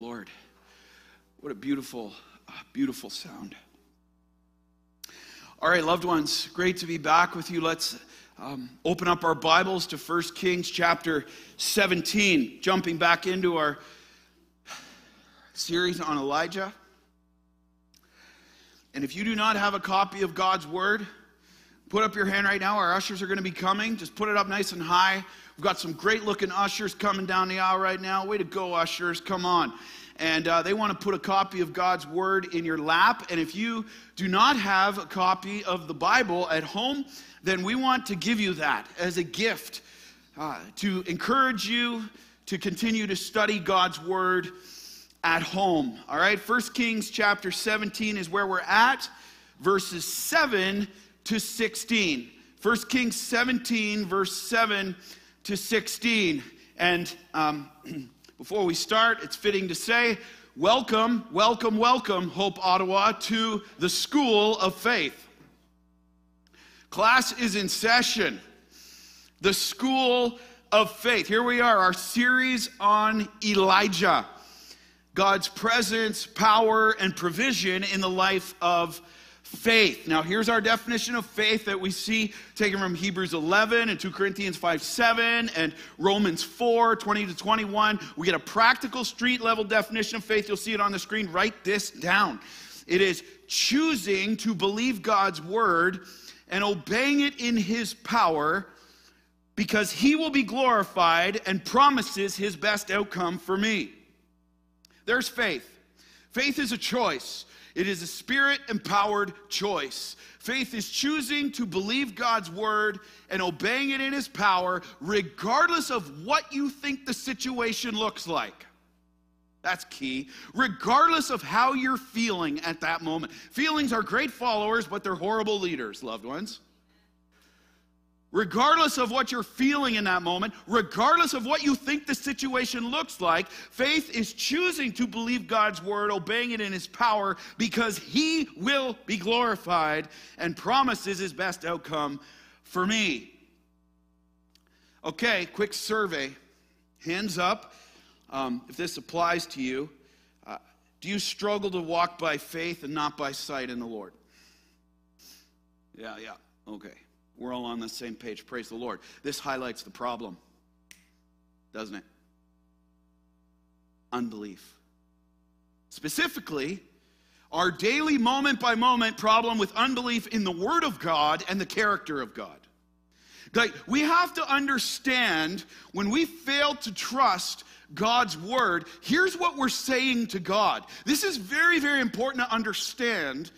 Lord. What a beautiful, beautiful sound. All right, loved ones, great to be back with you. Let's um, open up our Bibles to 1 Kings chapter 17, jumping back into our series on Elijah. And if you do not have a copy of God's Word, put up your hand right now. Our ushers are going to be coming. Just put it up nice and high. We've got some great looking ushers coming down the aisle right now. Way to go, ushers. Come on. And uh, they want to put a copy of God's Word in your lap. And if you do not have a copy of the Bible at home, then we want to give you that as a gift uh, to encourage you to continue to study God's Word at home. All right, First Kings chapter 17 is where we're at, verses 7 to 16. 1 Kings 17, verse 7 to 16. And um, before we start, it's fitting to say, welcome, welcome, welcome, Hope Ottawa, to the School of Faith. Class is in session. The School of Faith. Here we are, our series on Elijah. God's presence, power, and provision in the life of faith. Now, here's our definition of faith that we see taken from Hebrews 11 and 2 Corinthians 5 7 and Romans 4 20 to 21. We get a practical street level definition of faith. You'll see it on the screen. Write this down. It is choosing to believe God's word and obeying it in his power because he will be glorified and promises his best outcome for me. There's faith. Faith is a choice. It is a spirit empowered choice. Faith is choosing to believe God's word and obeying it in his power, regardless of what you think the situation looks like. That's key. Regardless of how you're feeling at that moment. Feelings are great followers, but they're horrible leaders, loved ones. Regardless of what you're feeling in that moment, regardless of what you think the situation looks like, faith is choosing to believe God's word, obeying it in his power, because he will be glorified and promises his best outcome for me. Okay, quick survey. Hands up um, if this applies to you. Uh, do you struggle to walk by faith and not by sight in the Lord? Yeah, yeah, okay. We're all on the same page. Praise the Lord. This highlights the problem, doesn't it? Unbelief. Specifically, our daily moment by moment problem with unbelief in the Word of God and the character of God. Like, we have to understand when we fail to trust God's Word, here's what we're saying to God. This is very, very important to understand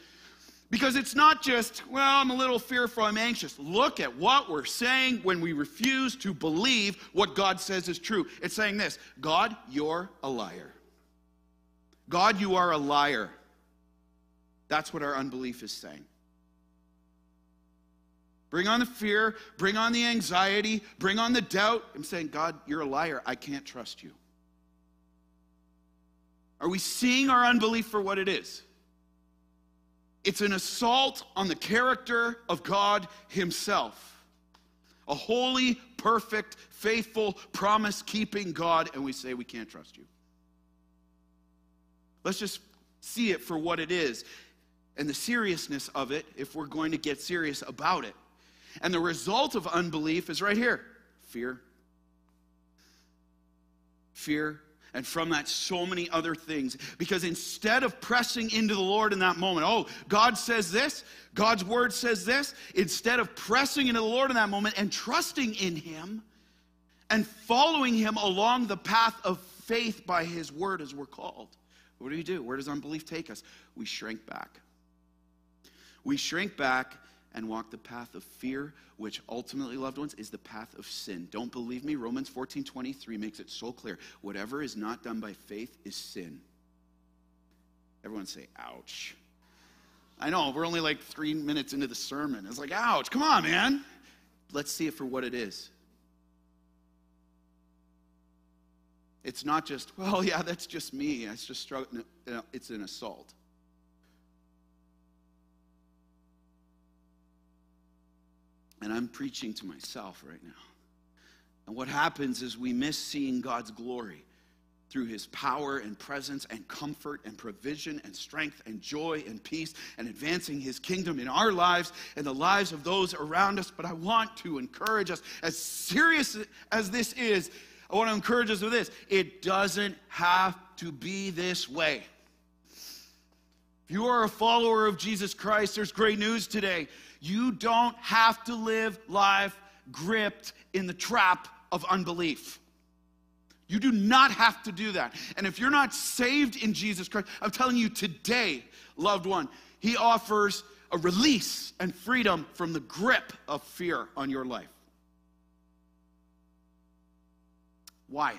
because it's not just, well, I'm a little fearful, I'm anxious. Look at what we're saying when we refuse to believe what God says is true. It's saying this God, you're a liar. God, you are a liar. That's what our unbelief is saying. Bring on the fear, bring on the anxiety, bring on the doubt. I'm saying, God, you're a liar. I can't trust you. Are we seeing our unbelief for what it is? It's an assault on the character of God Himself. A holy, perfect, faithful, promise keeping God, and we say we can't trust you. Let's just see it for what it is and the seriousness of it if we're going to get serious about it. And the result of unbelief is right here fear. Fear and from that, so many other things. Because instead of pressing into the Lord in that moment, oh, God says this, God's word says this, instead of pressing into the Lord in that moment and trusting in Him and following Him along the path of faith by His word as we're called, what do we do? Where does unbelief take us? We shrink back. We shrink back and walk the path of fear, which ultimately, loved ones, is the path of sin. Don't believe me? Romans 14 23 makes it so clear. Whatever is not done by faith is sin. Everyone say, ouch. I know, we're only like three minutes into the sermon. It's like, ouch, come on, man. Let's see it for what it is. It's not just, well, yeah, that's just me. I just struggle. No, it's an assault. And I'm preaching to myself right now. And what happens is we miss seeing God's glory. through his power and presence and comfort and provision and strength and joy and peace and advancing his kingdom in our lives and the lives of those around us. But I want to encourage us, as serious as this is, I want to encourage us with this it doesn't have to be this way. If you are a follower of Jesus Christ, there's great news today. You don't have to live life gripped in the trap of unbelief. You do not have to do that. And if you're not saved in Jesus Christ, I'm telling you today, loved one, He offers a release and freedom from the grip of fear on your life. Why?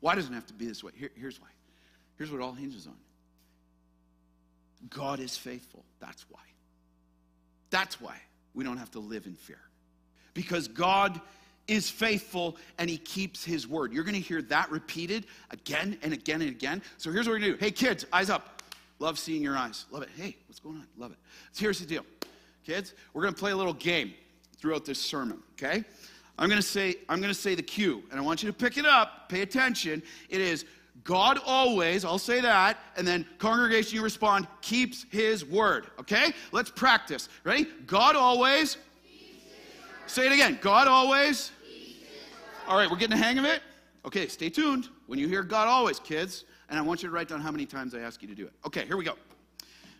Why doesn't it have to be this way? Here, here's why. Here's what all hinges on God is faithful. That's why. That's why we don't have to live in fear. Because God is faithful and he keeps his word. You're going to hear that repeated again and again and again. So here's what we're going to do. Hey, kids, eyes up. Love seeing your eyes. Love it. Hey, what's going on? Love it. So here's the deal. Kids, we're going to play a little game throughout this sermon, okay? I'm going to say I'm going to say the cue and I want you to pick it up, pay attention. It is God always, I'll say that, and then congregation you respond keeps his word, okay? Let's practice. Ready? God always Say it again. God always. All right, we're getting the hang of it. Okay, stay tuned. When you hear God always, kids, and I want you to write down how many times I ask you to do it. Okay, here we go.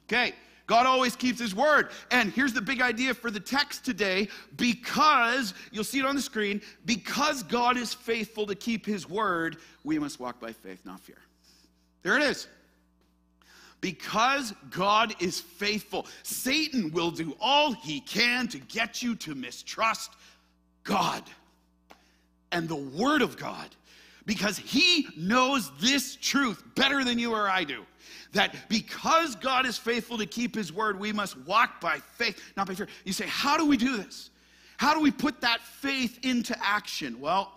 Okay, God always keeps his word. And here's the big idea for the text today because, you'll see it on the screen, because God is faithful to keep his word, we must walk by faith, not fear. There it is. Because God is faithful, Satan will do all he can to get you to mistrust God and the Word of God because he knows this truth better than you or I do. That because God is faithful to keep his word, we must walk by faith, not by fear. You say, How do we do this? How do we put that faith into action? Well,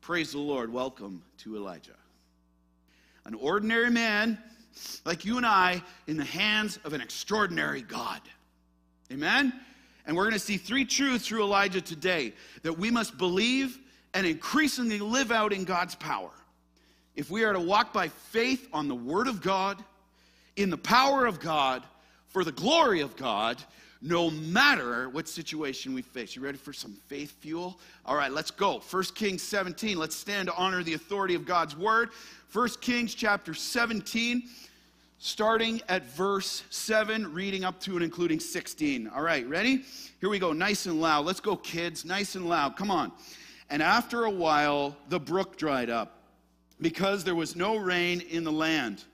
praise the Lord. Welcome to Elijah. An ordinary man like you and I, in the hands of an extraordinary God. Amen? And we're going to see three truths through Elijah today that we must believe and increasingly live out in God's power. If we are to walk by faith on the Word of God, in the power of God, for the glory of God, no matter what situation we face. You ready for some faith fuel? All right, let's go. 1 Kings 17. Let's stand to honor the authority of God's word. 1 Kings chapter 17, starting at verse 7, reading up to and including 16. All right, ready? Here we go, nice and loud. Let's go, kids, nice and loud. Come on. And after a while, the brook dried up because there was no rain in the land.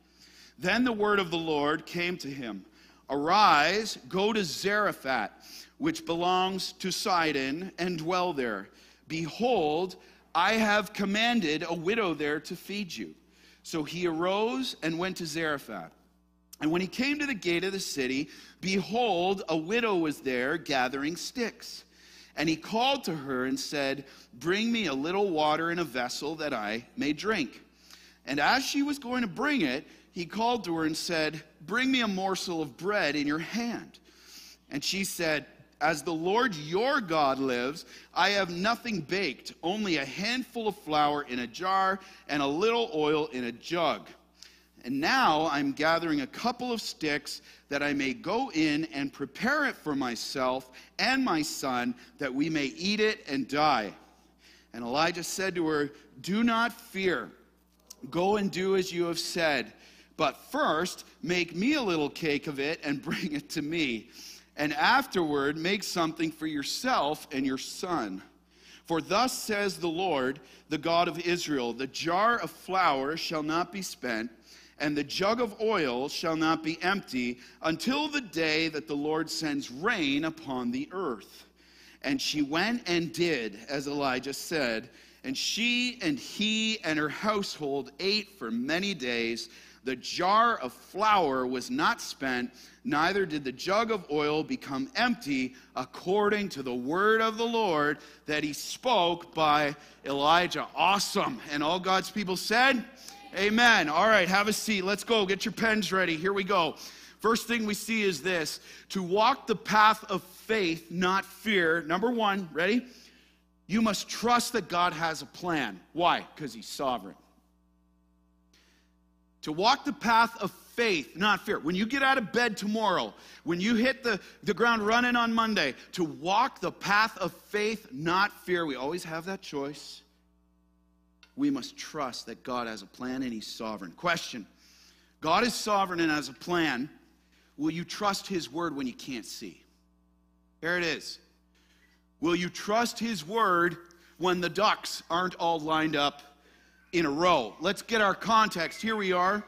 Then the word of the Lord came to him. Arise, go to Zarephath, which belongs to Sidon, and dwell there. Behold, I have commanded a widow there to feed you. So he arose and went to Zarephath. And when he came to the gate of the city, behold, a widow was there gathering sticks. And he called to her and said, Bring me a little water in a vessel that I may drink. And as she was going to bring it, he called to her and said, Bring me a morsel of bread in your hand. And she said, As the Lord your God lives, I have nothing baked, only a handful of flour in a jar and a little oil in a jug. And now I'm gathering a couple of sticks that I may go in and prepare it for myself and my son, that we may eat it and die. And Elijah said to her, Do not fear. Go and do as you have said. But first, make me a little cake of it and bring it to me. And afterward, make something for yourself and your son. For thus says the Lord, the God of Israel The jar of flour shall not be spent, and the jug of oil shall not be empty, until the day that the Lord sends rain upon the earth. And she went and did as Elijah said, and she and he and her household ate for many days the jar of flour was not spent, neither did the jug of oil become empty, according to the word of the Lord that he spoke by Elijah. Awesome. And all God's people said, Amen. All right, have a seat. Let's go. Get your pens ready. Here we go. First thing we see is this to walk the path of faith, not fear. Number one, ready? You must trust that God has a plan. Why? Because He's sovereign. to walk the path of faith, not fear. When you get out of bed tomorrow, when you hit the, the ground running on Monday, to walk the path of faith, not fear. We always have that choice. We must trust that God has a plan and He's sovereign. Question God is sovereign and has a plan. Will you trust His word when you can't see? Here it is. Will you trust His word when the ducks aren't all lined up in a row. Let's get our context. Here we are,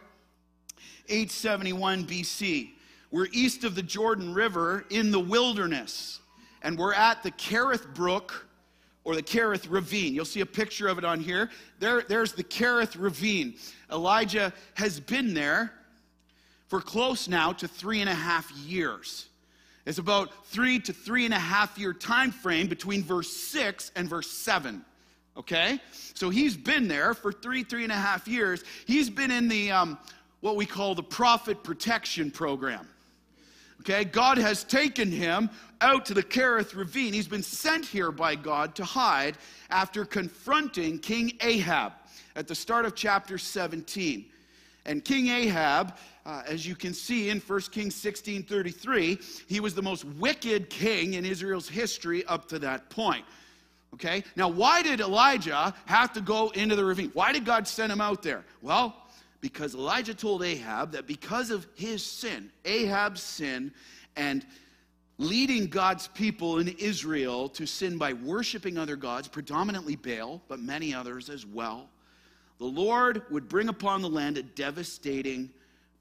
871 BC. We're east of the Jordan River in the wilderness, and we're at the Kerith Brook or the Kerith Ravine. You'll see a picture of it on here. There, there's the Kerith Ravine. Elijah has been there for close now to three and a half years. It's about three to three and a half year time frame between verse 6 and verse 7 okay? So he's been there for three, three and a half years. He's been in the, um, what we call the prophet protection program. Okay, God has taken him out to the Kerith ravine. He's been sent here by God to hide after confronting King Ahab at the start of chapter 17. And King Ahab, uh, as you can see in 1 Kings 16 33, he was the most wicked king in Israel's history up to that point. Okay? Now, why did Elijah have to go into the ravine? Why did God send him out there? Well, because Elijah told Ahab that because of his sin, Ahab's sin, and leading God's people in Israel to sin by worshiping other gods, predominantly Baal, but many others as well, the Lord would bring upon the land a devastating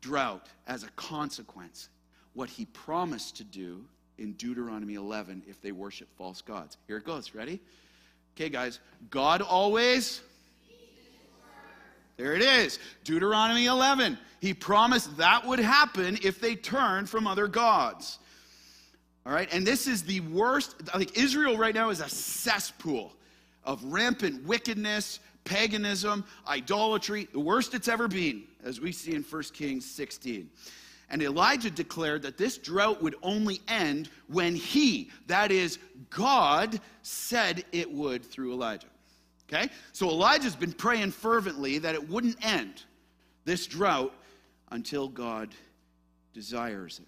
drought as a consequence. What he promised to do in Deuteronomy 11 if they worship false gods. Here it goes. Ready? Okay, guys. God always. There it is. Deuteronomy 11. He promised that would happen if they turned from other gods. All right, and this is the worst. Think Israel right now is a cesspool of rampant wickedness, paganism, idolatry, the worst it's ever been, as we see in 1 Kings 16. And Elijah declared that this drought would only end when he, that is, God, said it would through Elijah. Okay? So Elijah's been praying fervently that it wouldn't end, this drought, until God desires it.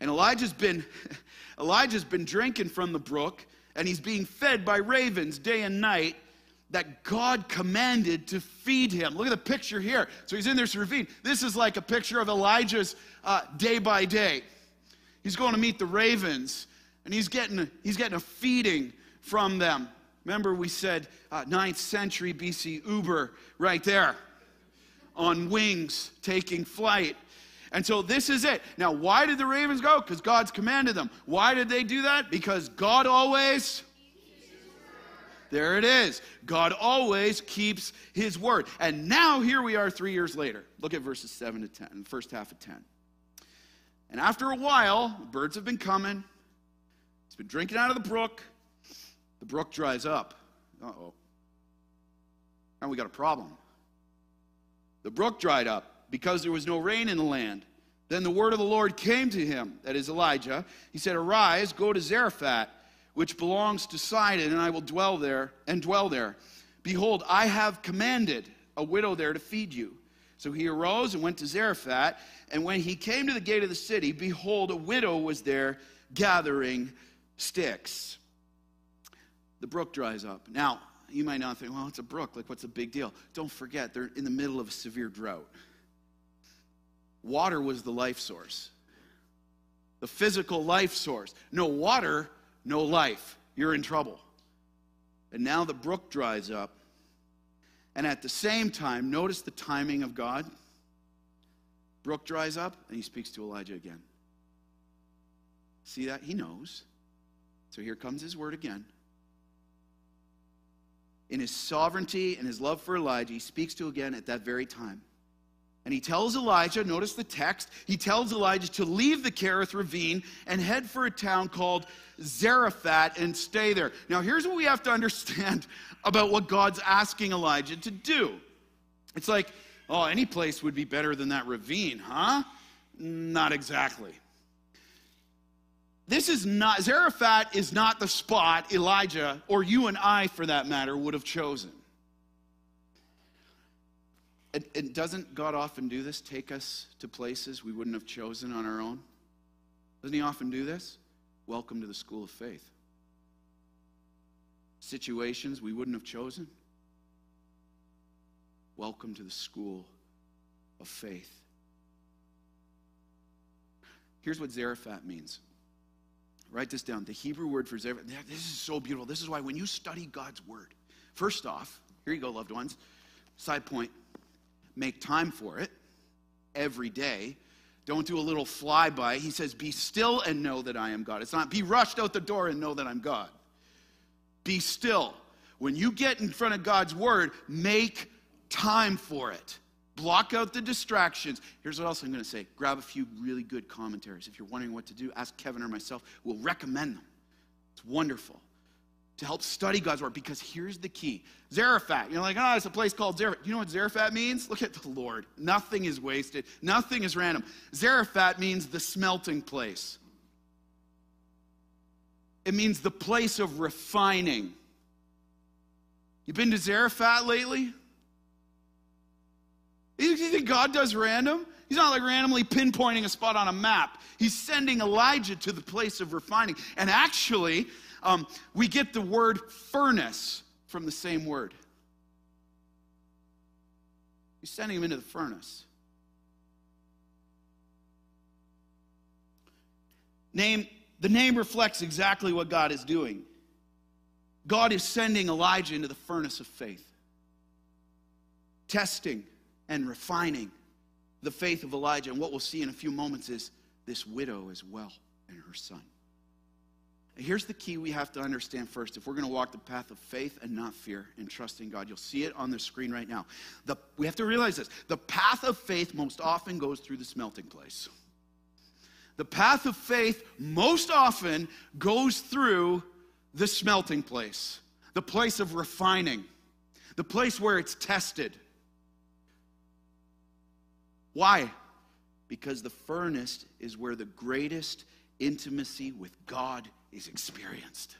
And Elijah's been Elijah's been drinking from the brook and he's being fed by ravens day and night that God commanded to feed him. Look at the picture here. So he's in this ravine. This is like a picture of Elijah's uh, day by day. He's going to meet the ravens, and he's getting, he's getting a feeding from them. Remember, we said uh, 9th century BC, Uber right there on wings taking flight. And so this is it. Now, why did the ravens go? Because God's commanded them. Why did they do that? Because God always there it is. God always keeps his word. And now here we are three years later. Look at verses 7 to 10, the first half of 10. And after a while, birds have been coming. He's been drinking out of the brook. The brook dries up. Uh oh. Now we got a problem. The brook dried up because there was no rain in the land. Then the word of the Lord came to him, that is Elijah. He said, Arise, go to Zarephath which belongs to Sidon, and I will dwell there and dwell there. Behold, I have commanded a widow there to feed you. So he arose and went to Zarephath, and when he came to the gate of the city, behold, a widow was there gathering sticks. The brook dries up. Now, you might not think, well, it's a brook. Like, what's the big deal? Don't forget, they're in the middle of a severe drought. Water was the life source, the physical life source. No water, no life. You're in trouble. And now the brook dries up. And at the same time, notice the timing of God. Brook dries up, and he speaks to Elijah again. See that? He knows. So here comes his word again. In his sovereignty and his love for Elijah, he speaks to again at that very time. And he tells Elijah, notice the text, he tells Elijah to leave the Kerith ravine and head for a town called Zarephath and stay there. Now, here's what we have to understand about what God's asking Elijah to do. It's like, oh, any place would be better than that ravine, huh? Not exactly. This is not, Zarephath is not the spot Elijah, or you and I for that matter, would have chosen. And, and doesn't God often do this? Take us to places we wouldn't have chosen on our own? Doesn't He often do this? Welcome to the school of faith. Situations we wouldn't have chosen? Welcome to the school of faith. Here's what Zarephath means. Write this down. The Hebrew word for Zarephath. This is so beautiful. This is why when you study God's word, first off, here you go, loved ones. Side point make time for it every day. Don't do a little flyby. He says, Be still and know that I am God. It's not be rushed out the door and know that I'm God. Be still. When you get in front of God's word, make time for it. Block out the distractions. Here's what else I'm going to say grab a few really good commentaries. If you're wondering what to do, ask Kevin or myself. We'll recommend them. It's wonderful to help study God's word because here's the key Zarephath. You're like, oh, it's a place called Zarephath. You know what Zarephath means? Look at the Lord. Nothing is wasted, nothing is random. Zarephath means the smelting place, it means the place of refining. You've been to Zarephath lately? You think God does random? He's not like randomly pinpointing a spot on a map. He's sending Elijah to the place of refining. And actually, um, we get the word furnace from the same word. He's sending him into the furnace. Name, the name reflects exactly what God is doing. God is sending Elijah into the furnace of faith, testing and refining the faith of Elijah. And what we'll see in a few moments is this widow as well and her son. Here's the key we have to understand first. If we're going to walk the path of faith and not fear and trust in God, you'll see it on the screen right now. The, we have to realize this the path of faith most often goes through the smelting place. The path of faith most often goes through the smelting place, the place of refining, the place where it's tested. Why? Because the furnace is where the greatest intimacy with God is experienced.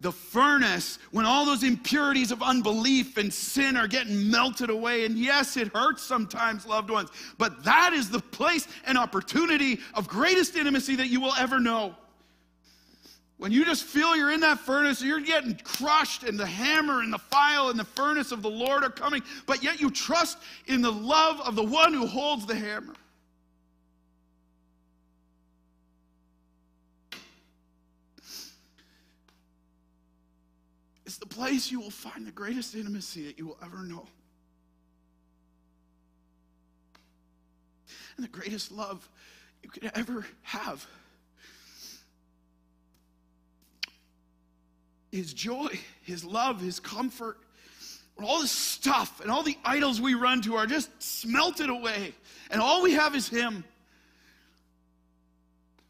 The furnace, when all those impurities of unbelief and sin are getting melted away, and yes, it hurts sometimes, loved ones, but that is the place and opportunity of greatest intimacy that you will ever know. When you just feel you're in that furnace, you're getting crushed, and the hammer and the file and the furnace of the Lord are coming, but yet you trust in the love of the one who holds the hammer. It's the place you will find the greatest intimacy that you will ever know. And the greatest love you could ever have. His joy, His love, His comfort, all this stuff and all the idols we run to are just smelted away. And all we have is Him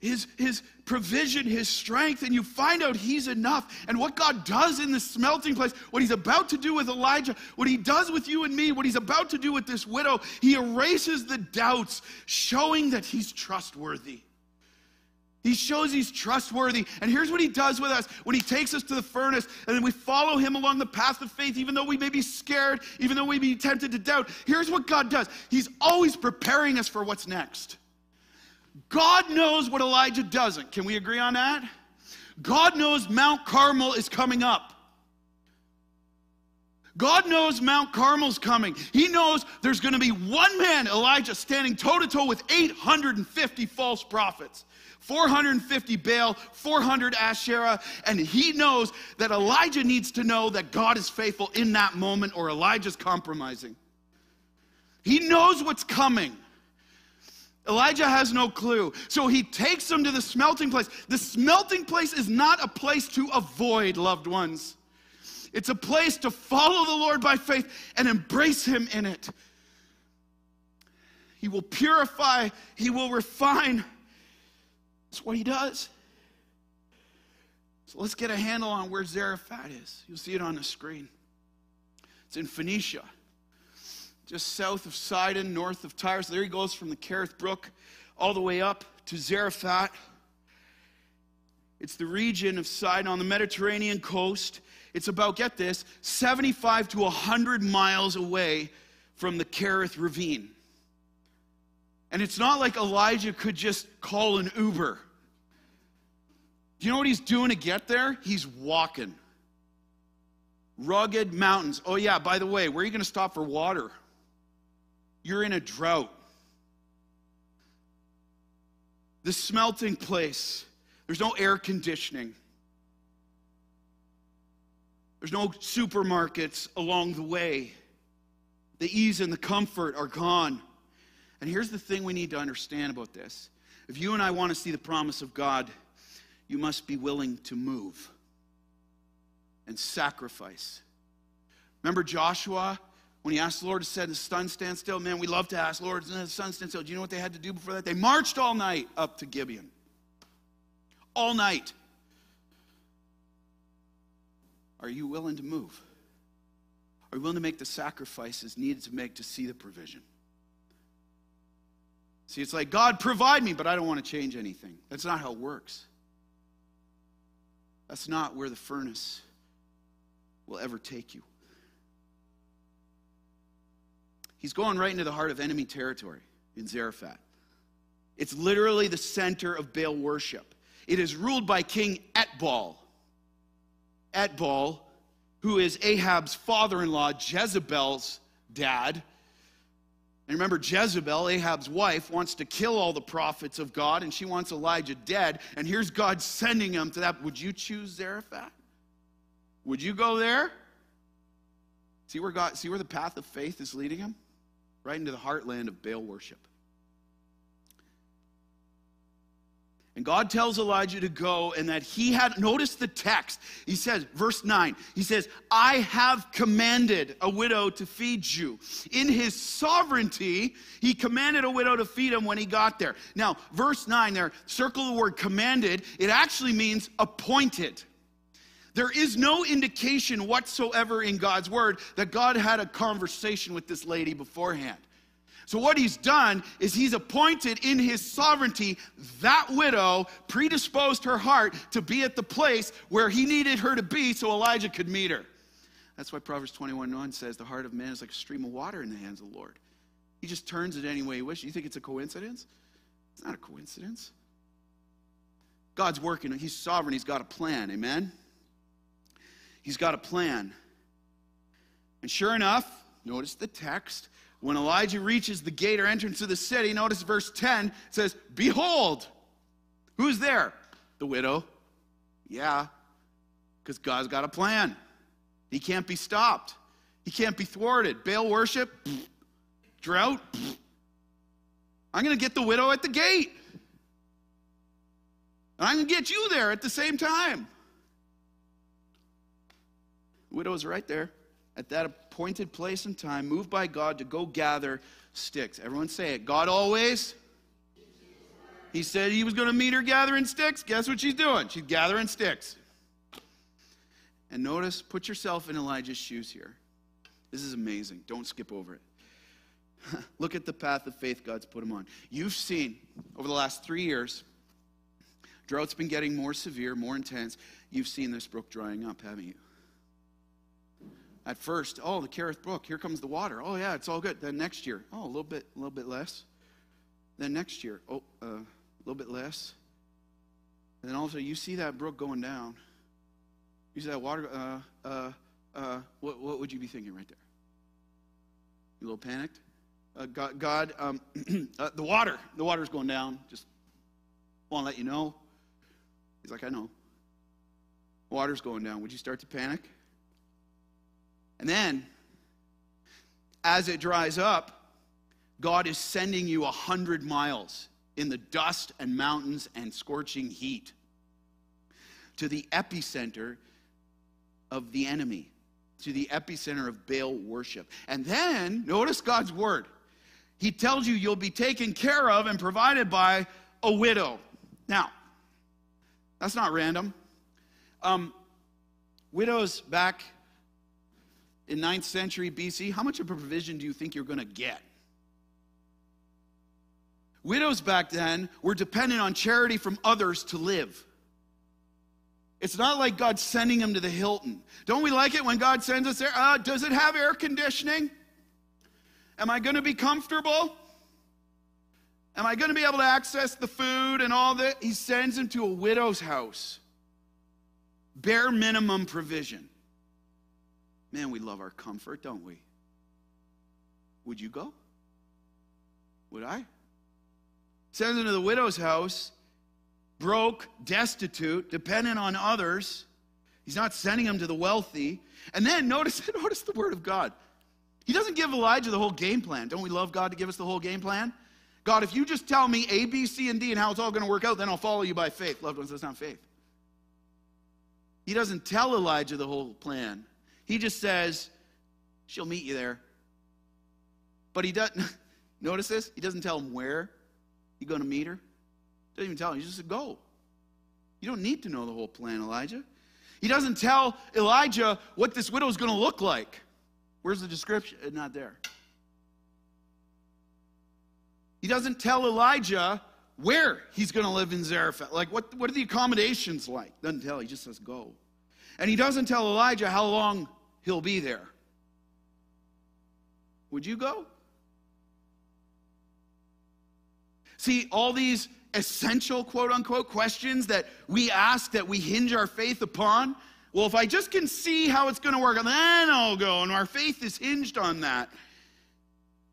his, his provision, his strength, and you find out he's enough. And what God does in the smelting place, what he's about to do with Elijah, what he does with you and me, what he's about to do with this widow, he erases the doubts, showing that he's trustworthy. He shows he's trustworthy. And here's what he does with us when he takes us to the furnace and then we follow him along the path of faith, even though we may be scared, even though we may be tempted to doubt. Here's what God does He's always preparing us for what's next. God knows what Elijah doesn't. Can we agree on that? God knows Mount Carmel is coming up. God knows Mount Carmel's coming. He knows there's going to be one man, Elijah, standing toe to toe with 850 false prophets. 450 Baal, 400 Asherah, and he knows that Elijah needs to know that God is faithful in that moment or Elijah's compromising. He knows what's coming. Elijah has no clue. So he takes them to the smelting place. The smelting place is not a place to avoid loved ones, it's a place to follow the Lord by faith and embrace him in it. He will purify, he will refine. That's what he does. So let's get a handle on where Zarephath is. You'll see it on the screen. It's in Phoenicia just south of Sidon, north of Tyre. So there he goes from the Kerith Brook all the way up to Zarephath. It's the region of Sidon on the Mediterranean coast. It's about, get this, 75 to 100 miles away from the Kerith Ravine. And it's not like Elijah could just call an Uber. Do you know what he's doing to get there? He's walking. Rugged mountains. Oh, yeah, by the way, where are you going to stop for water? You're in a drought. The smelting place, there's no air conditioning. There's no supermarkets along the way. The ease and the comfort are gone. And here's the thing we need to understand about this. If you and I want to see the promise of God, you must be willing to move and sacrifice. Remember Joshua when he asked the Lord to set the sun stand still? Man, we love to ask, Lord, the sun stand still. Do you know what they had to do before that? They marched all night up to Gibeon. All night. Are you willing to move? Are you willing to make the sacrifices needed to make to see the provision? See, it's like, God, provide me, but I don't want to change anything. That's not how it works. That's not where the furnace will ever take you. He's going right into the heart of enemy territory in Zarephath. It's literally the center of Baal worship. It is ruled by King Ethbaal. Ethbaal, who is Ahab's father in law, Jezebel's dad. And remember, Jezebel, Ahab's wife, wants to kill all the prophets of God, and she wants Elijah dead. And here's God sending him to that. Would you choose Zarephath? Would you go there? See where God, see where the path of faith is leading him? Right into the heartland of Baal worship. And God tells Elijah to go, and that he had, notice the text. He says, verse 9, he says, I have commanded a widow to feed you. In his sovereignty, he commanded a widow to feed him when he got there. Now, verse 9 there, circle the word commanded, it actually means appointed. There is no indication whatsoever in God's word that God had a conversation with this lady beforehand. So, what he's done is he's appointed in his sovereignty that widow, predisposed her heart to be at the place where he needed her to be so Elijah could meet her. That's why Proverbs 21 1 says, The heart of man is like a stream of water in the hands of the Lord. He just turns it any way he wishes. You think it's a coincidence? It's not a coincidence. God's working, he's sovereign, he's got a plan. Amen? He's got a plan. And sure enough, notice the text when Elijah reaches the gate or entrance of the city, notice verse 10 says, Behold, who's there? The widow. Yeah, because God's got a plan. He can't be stopped, he can't be thwarted. Baal worship, drought. I'm going to get the widow at the gate. And I'm going to get you there at the same time. The widow's right there at that appointed place and time, moved by God to go gather sticks. Everyone say it. God always. He said he was going to meet her gathering sticks. Guess what she's doing? She's gathering sticks. And notice, put yourself in Elijah's shoes here. This is amazing. Don't skip over it. Look at the path of faith God's put him on. You've seen over the last three years, drought's been getting more severe, more intense. You've seen this brook drying up, haven't you? At first, oh, the Kerith Brook, here comes the water. Oh, yeah, it's all good. Then next year, oh, a little bit, a little bit less. Then next year, oh, uh, a little bit less. And then also, you see that brook going down. You see that water, uh, uh, uh, what, what would you be thinking right there? You a little panicked? Uh, God, God um, uh, the water, the water's going down. Just want to let you know. He's like, I know. Water's going down. Would you start to panic? And then, as it dries up, God is sending you a hundred miles in the dust and mountains and scorching heat to the epicenter of the enemy, to the epicenter of Baal worship. And then, notice God's word. He tells you you'll be taken care of and provided by a widow. Now, that's not random. Um, widows back in 9th century BC, how much of a provision do you think you're going to get? Widows back then were dependent on charity from others to live. It's not like God's sending them to the Hilton. Don't we like it when God sends us there? Uh, does it have air conditioning? Am I going to be comfortable? Am I going to be able to access the food and all that? He sends them to a widow's house. Bare minimum provision. Man, we love our comfort, don't we? Would you go? Would I? Sends him to the widow's house broke, destitute, dependent on others. He's not sending him to the wealthy. And then notice, notice the word of God. He doesn't give Elijah the whole game plan. Don't we love God to give us the whole game plan? God, if you just tell me A, B, C, and D and how it's all going to work out, then I'll follow you by faith. Loved ones, that's not faith. He doesn't tell Elijah the whole plan. He just says, she'll meet you there. But he doesn't, notice this? He doesn't tell him where he's going to meet her. Doesn't even tell him. He just said, go. You don't need to know the whole plan, Elijah. He doesn't tell Elijah what this widow is going to look like. Where's the description? Uh, not there. He doesn't tell Elijah where he's going to live in Zarephath. Like, what, what are the accommodations like? Doesn't tell. He just says, go. And he doesn't tell Elijah how long he'll be there. Would you go? See, all these essential, quote unquote, questions that we ask, that we hinge our faith upon. Well, if I just can see how it's going to work, then I'll go. And our faith is hinged on that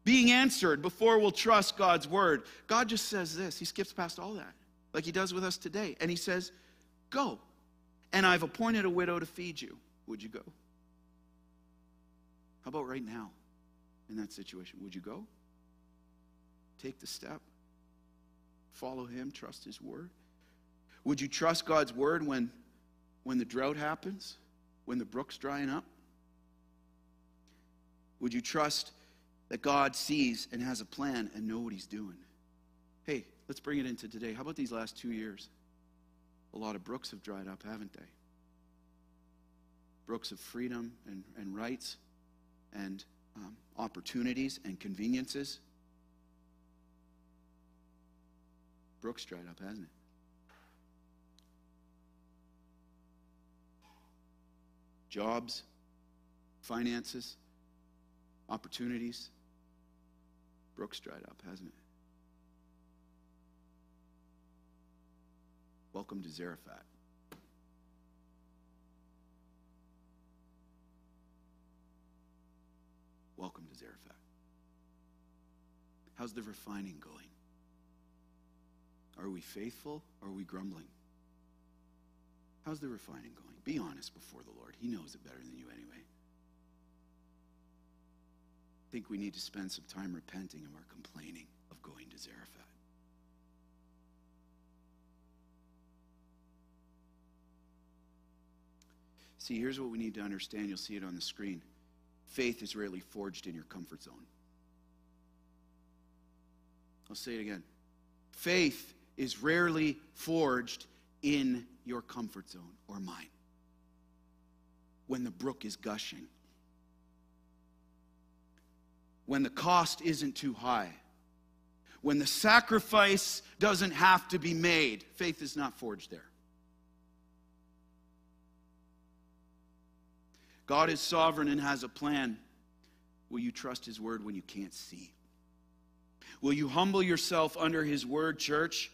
being answered before we'll trust God's word. God just says this. He skips past all that, like he does with us today. And he says, Go. And I've appointed a widow to feed you. Would you go? How about right now in that situation? Would you go? Take the step follow him, trust his word? Would you trust God's word when, when the drought happens, when the brook's drying up? Would you trust that God sees and has a plan and know what he's doing? Hey, let's bring it into today. How about these last two years? A lot of brooks have dried up, haven't they? Brooks of freedom and, and rights and um, opportunities and conveniences Brook's dried up, hasn't it? Jobs, finances, opportunities. Brook's dried up, hasn't it? Welcome to Zarephath. Welcome to Zarephath. How's the refining going? Are we faithful or are we grumbling? How's the refining going? Be honest before the Lord. He knows it better than you anyway. I think we need to spend some time repenting of our complaining of going to Zarephath. See, here's what we need to understand. You'll see it on the screen. Faith is rarely forged in your comfort zone. I'll say it again. Faith is rarely forged in your comfort zone or mine. When the brook is gushing, when the cost isn't too high, when the sacrifice doesn't have to be made, faith is not forged there. God is sovereign and has a plan. Will you trust His word when you can't see? Will you humble yourself under His word, church?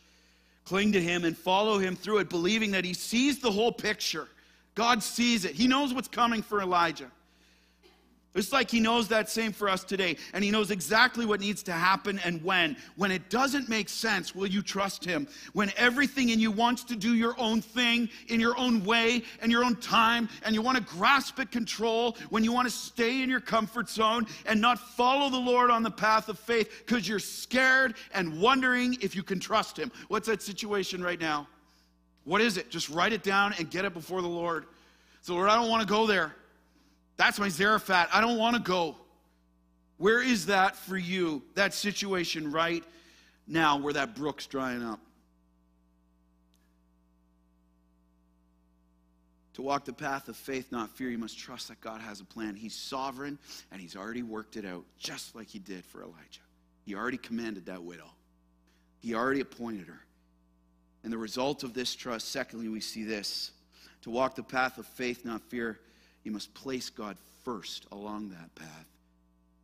Cling to Him and follow Him through it, believing that He sees the whole picture. God sees it. He knows what's coming for Elijah. It's like he knows that same for us today, and he knows exactly what needs to happen and when. When it doesn't make sense, will you trust him? When everything in you wants to do your own thing in your own way and your own time, and you want to grasp at control, when you want to stay in your comfort zone and not follow the Lord on the path of faith because you're scared and wondering if you can trust him. What's that situation right now? What is it? Just write it down and get it before the Lord. So, Lord, I don't want to go there. That's my Zarephath. I don't want to go. Where is that for you? That situation right now where that brook's drying up. To walk the path of faith, not fear, you must trust that God has a plan. He's sovereign and He's already worked it out, just like He did for Elijah. He already commanded that widow, He already appointed her. And the result of this trust, secondly, we see this To walk the path of faith, not fear, you must place God first along that path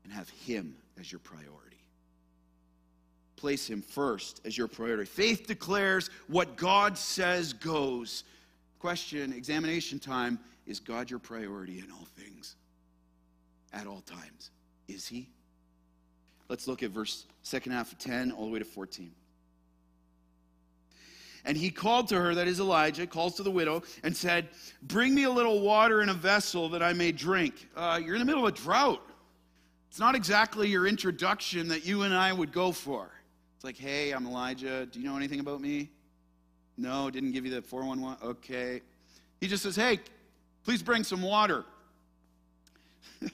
and have Him as your priority. Place Him first as your priority. Faith declares what God says goes. Question, examination time is God your priority in all things? At all times. Is He? Let's look at verse second half of 10 all the way to 14. And he called to her, that is Elijah, calls to the widow, and said, Bring me a little water in a vessel that I may drink. Uh, you're in the middle of a drought. It's not exactly your introduction that you and I would go for. It's like, Hey, I'm Elijah. Do you know anything about me? No, didn't give you the 411. Okay. He just says, Hey, please bring some water.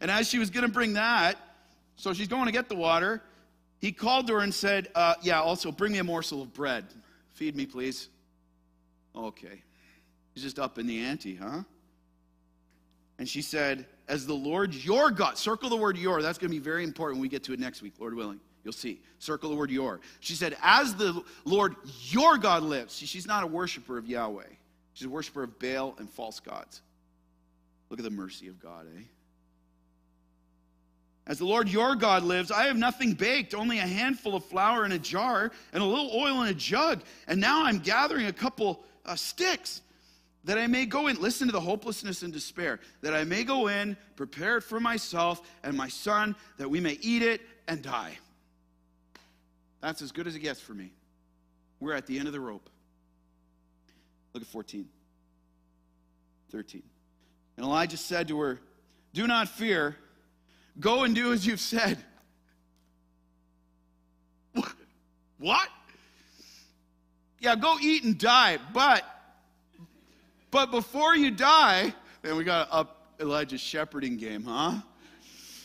and as she was going to bring that, so she's going to get the water, he called to her and said, uh, Yeah, also bring me a morsel of bread. Feed me, please. Okay. He's just up in the ante, huh? And she said, As the Lord your God, circle the word your, that's going to be very important when we get to it next week, Lord willing. You'll see. Circle the word your. She said, As the Lord your God lives. See, she's not a worshiper of Yahweh, she's a worshiper of Baal and false gods. Look at the mercy of God, eh? As the Lord your God lives, I have nothing baked, only a handful of flour in a jar and a little oil in a jug. And now I'm gathering a couple uh, sticks that I may go in. Listen to the hopelessness and despair. That I may go in, prepare it for myself and my son, that we may eat it and die. That's as good as it gets for me. We're at the end of the rope. Look at 14, 13. And Elijah said to her, Do not fear. Go and do as you've said. What? Yeah, go eat and die, but but before you die, then we got to up Elijah's shepherding game, huh?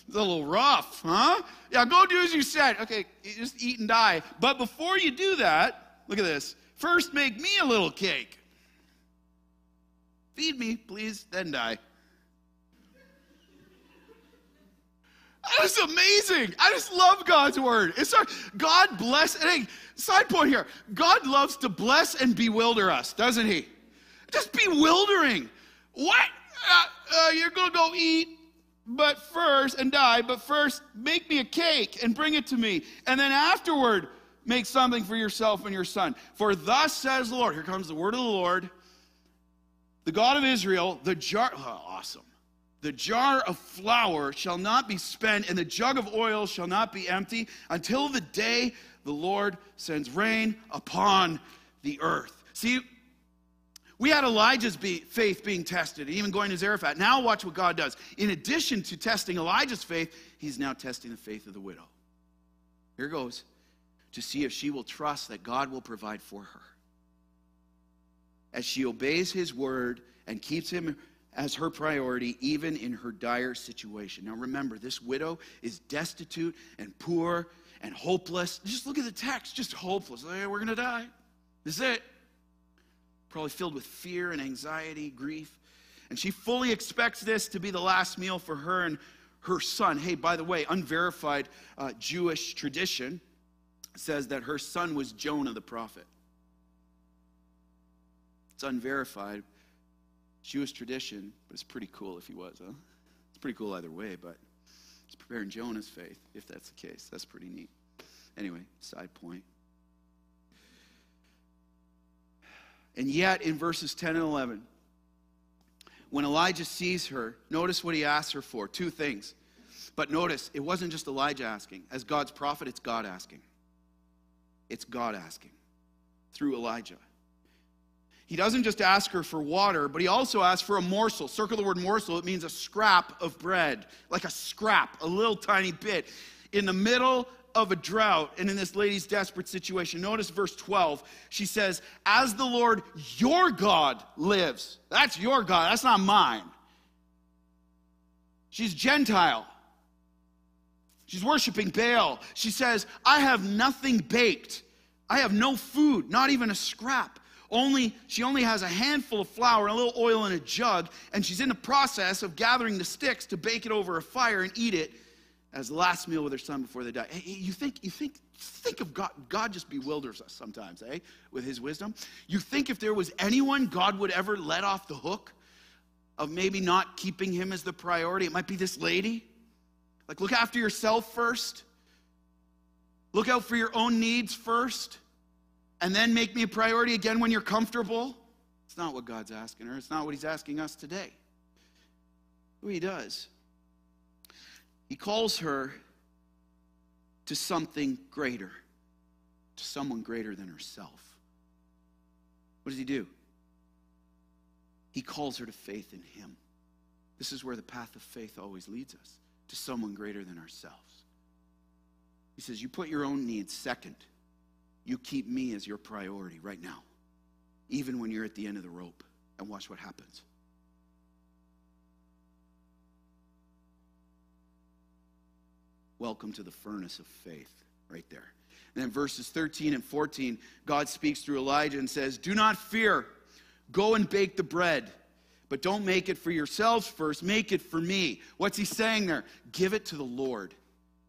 It's a little rough, huh? Yeah, go do as you said. Okay, just eat and die. But before you do that, look at this. First, make me a little cake. Feed me, please, then die. That is amazing. I just love God's word. It's our, God bless. And Hey, side point here. God loves to bless and bewilder us, doesn't He? Just bewildering. What? Uh, uh, you're to go eat, but first, and die, but first, make me a cake and bring it to me. And then afterward, make something for yourself and your son. For thus says the Lord. Here comes the word of the Lord. The God of Israel, the jar. Oh, awesome. The jar of flour shall not be spent, and the jug of oil shall not be empty until the day the Lord sends rain upon the earth. See, we had Elijah's be, faith being tested, even going to Zarephath. Now, watch what God does. In addition to testing Elijah's faith, he's now testing the faith of the widow. Here goes to see if she will trust that God will provide for her. As she obeys his word and keeps him as her priority, even in her dire situation. Now remember, this widow is destitute and poor and hopeless. Just look at the text, just hopeless. Hey, we're going to die. This is it. Probably filled with fear and anxiety, grief. And she fully expects this to be the last meal for her and her son. Hey, by the way, unverified uh, Jewish tradition says that her son was Jonah the prophet. It's unverified, Jewish tradition, but it's pretty cool if he was, huh? It's pretty cool either way, but it's preparing Jonah's faith, if that's the case. That's pretty neat. Anyway, side point. And yet, in verses 10 and 11, when Elijah sees her, notice what he asks her for two things. But notice, it wasn't just Elijah asking. As God's prophet, it's God asking. It's God asking through Elijah. He doesn't just ask her for water, but he also asks for a morsel. Circle the word morsel, it means a scrap of bread, like a scrap, a little tiny bit. In the middle of a drought and in this lady's desperate situation, notice verse 12. She says, As the Lord your God lives. That's your God, that's not mine. She's Gentile. She's worshiping Baal. She says, I have nothing baked. I have no food, not even a scrap only she only has a handful of flour and a little oil in a jug and she's in the process of gathering the sticks to bake it over a fire and eat it as the last meal with her son before they die. Hey, you think, you think, think of God. God just bewilders us sometimes, eh? With his wisdom. You think if there was anyone God would ever let off the hook of maybe not keeping him as the priority, it might be this lady. Like, look after yourself first. Look out for your own needs first. And then make me a priority again when you're comfortable. It's not what God's asking her. It's not what he's asking us today. Who he does. He calls her to something greater, to someone greater than herself. What does he do? He calls her to faith in him. This is where the path of faith always leads us to someone greater than ourselves. He says, You put your own needs second. You keep me as your priority right now, even when you're at the end of the rope, and watch what happens. Welcome to the furnace of faith, right there. And then verses 13 and 14, God speaks through Elijah and says, Do not fear. Go and bake the bread, but don't make it for yourselves first. Make it for me. What's he saying there? Give it to the Lord.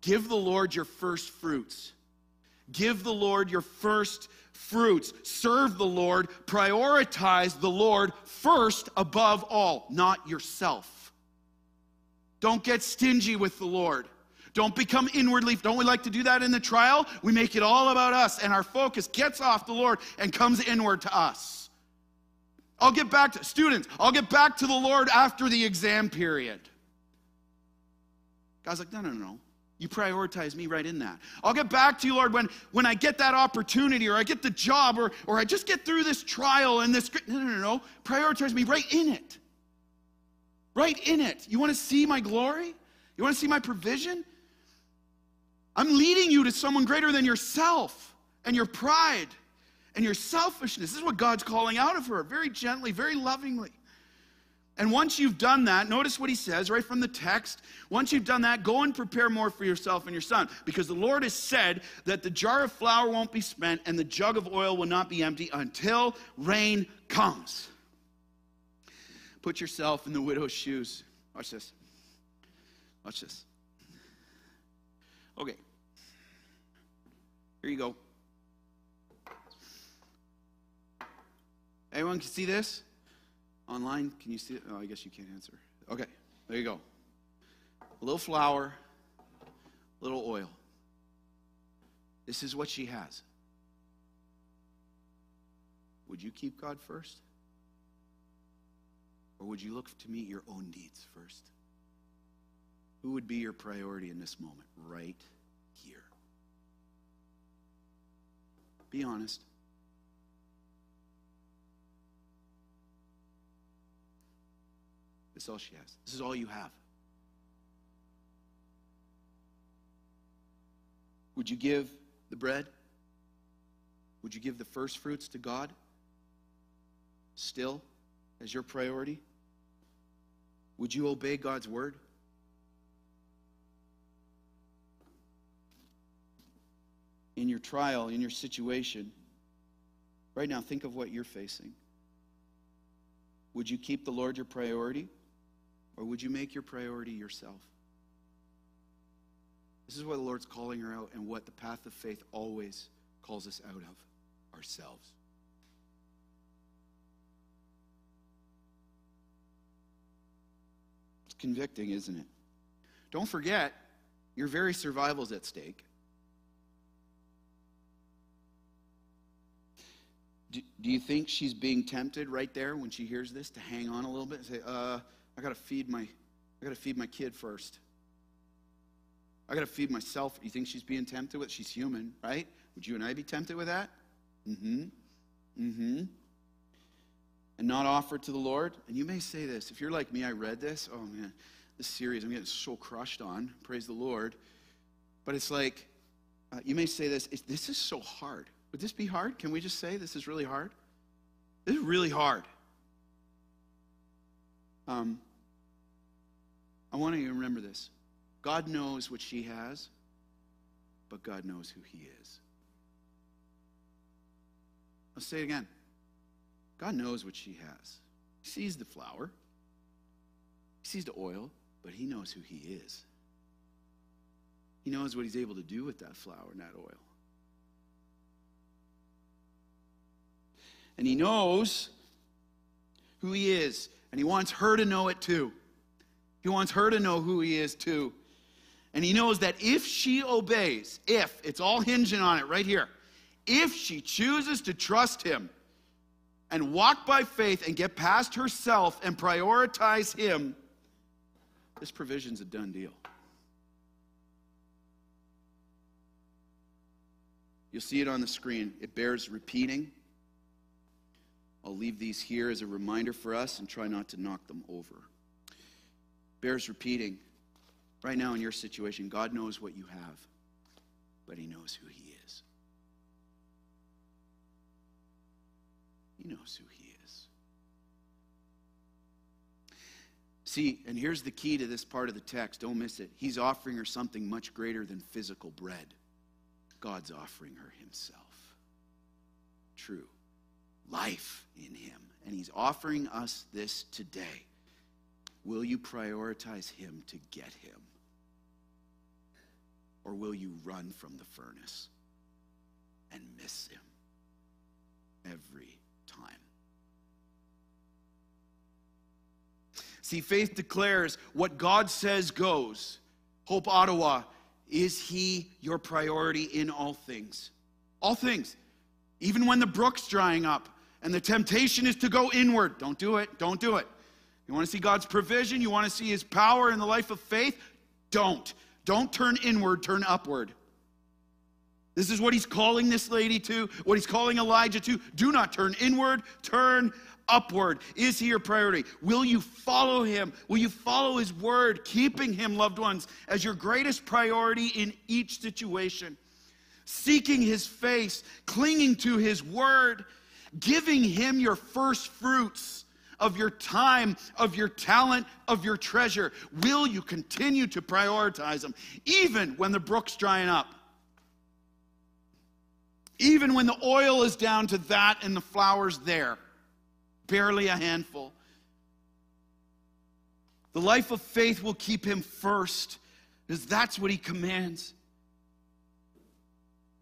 Give the Lord your first fruits. Give the Lord your first fruits. Serve the Lord. Prioritize the Lord first above all, not yourself. Don't get stingy with the Lord. Don't become inwardly. Don't we like to do that in the trial? We make it all about us, and our focus gets off the Lord and comes inward to us. I'll get back to students, I'll get back to the Lord after the exam period. God's like, no, no, no. You prioritize me right in that. I'll get back to you, Lord, when, when I get that opportunity or I get the job or, or I just get through this trial and this. No, no, no, no. Prioritize me right in it. Right in it. You want to see my glory? You want to see my provision? I'm leading you to someone greater than yourself and your pride and your selfishness. This is what God's calling out of her, very gently, very lovingly. And once you've done that, notice what he says right from the text. Once you've done that, go and prepare more for yourself and your son. Because the Lord has said that the jar of flour won't be spent and the jug of oil will not be empty until rain comes. Put yourself in the widow's shoes. Watch this. Watch this. Okay. Here you go. Anyone can see this? Online, can you see it? Oh, I guess you can't answer. Okay, there you go. A little flour, a little oil. This is what she has. Would you keep God first? Or would you look to meet your own needs first? Who would be your priority in this moment, right here? Be honest. This is all she has. This is all you have. Would you give the bread? Would you give the first fruits to God still as your priority? Would you obey God's word? in your trial, in your situation, right now, think of what you're facing. Would you keep the Lord your priority, or would you make your priority yourself? This is what the Lord's calling her out, and what the path of faith always calls us out of ourselves. It's convicting, isn't it? Don't forget, your very survival is at stake. Do, do you think she's being tempted right there when she hears this to hang on a little bit and say, uh, I gotta feed my I gotta feed my kid first. I gotta feed myself. You think she's being tempted with? She's human, right? Would you and I be tempted with that? Mm-hmm. Mm-hmm. And not offer to the Lord. And you may say this. If you're like me, I read this. Oh man, this series I'm getting so crushed on. Praise the Lord. But it's like, uh, you may say this, this is so hard. Would this be hard? Can we just say this is really hard? This is really hard. Um, I want you to remember this God knows what she has, but God knows who He is. I'll say it again. God knows what she has. He sees the flour, He sees the oil, but He knows who He is. He knows what he's able to do with that flour and that oil. And he knows who he is, and he wants her to know it too. He wants her to know who he is too. And he knows that if she obeys, if, it's all hinging on it right here, if she chooses to trust him and walk by faith and get past herself and prioritize him, this provision's a done deal. You'll see it on the screen. It bears repeating. I'll leave these here as a reminder for us and try not to knock them over. Bears repeating. Right now, in your situation, God knows what you have, but He knows who He is. He knows who He is. See, and here's the key to this part of the text. Don't miss it. He's offering her something much greater than physical bread. God's offering her Himself. True. Life in Him. And He's offering us this today. Will you prioritize Him to get Him? Or will you run from the furnace and miss Him every time? See, faith declares what God says goes. Hope Ottawa, is He your priority in all things? All things. Even when the brook's drying up and the temptation is to go inward, don't do it. Don't do it. You want to see God's provision? You want to see His power in the life of faith? Don't. Don't turn inward, turn upward. This is what he's calling this lady to, what he's calling Elijah to. Do not turn inward, turn upward. Is he your priority? Will you follow him? Will you follow his word, keeping him, loved ones, as your greatest priority in each situation? Seeking his face, clinging to his word, giving him your first fruits of your time, of your talent, of your treasure? Will you continue to prioritize them, even when the brook's drying up? Even when the oil is down to that and the flour's there, barely a handful. The life of faith will keep him first, because that's what he commands.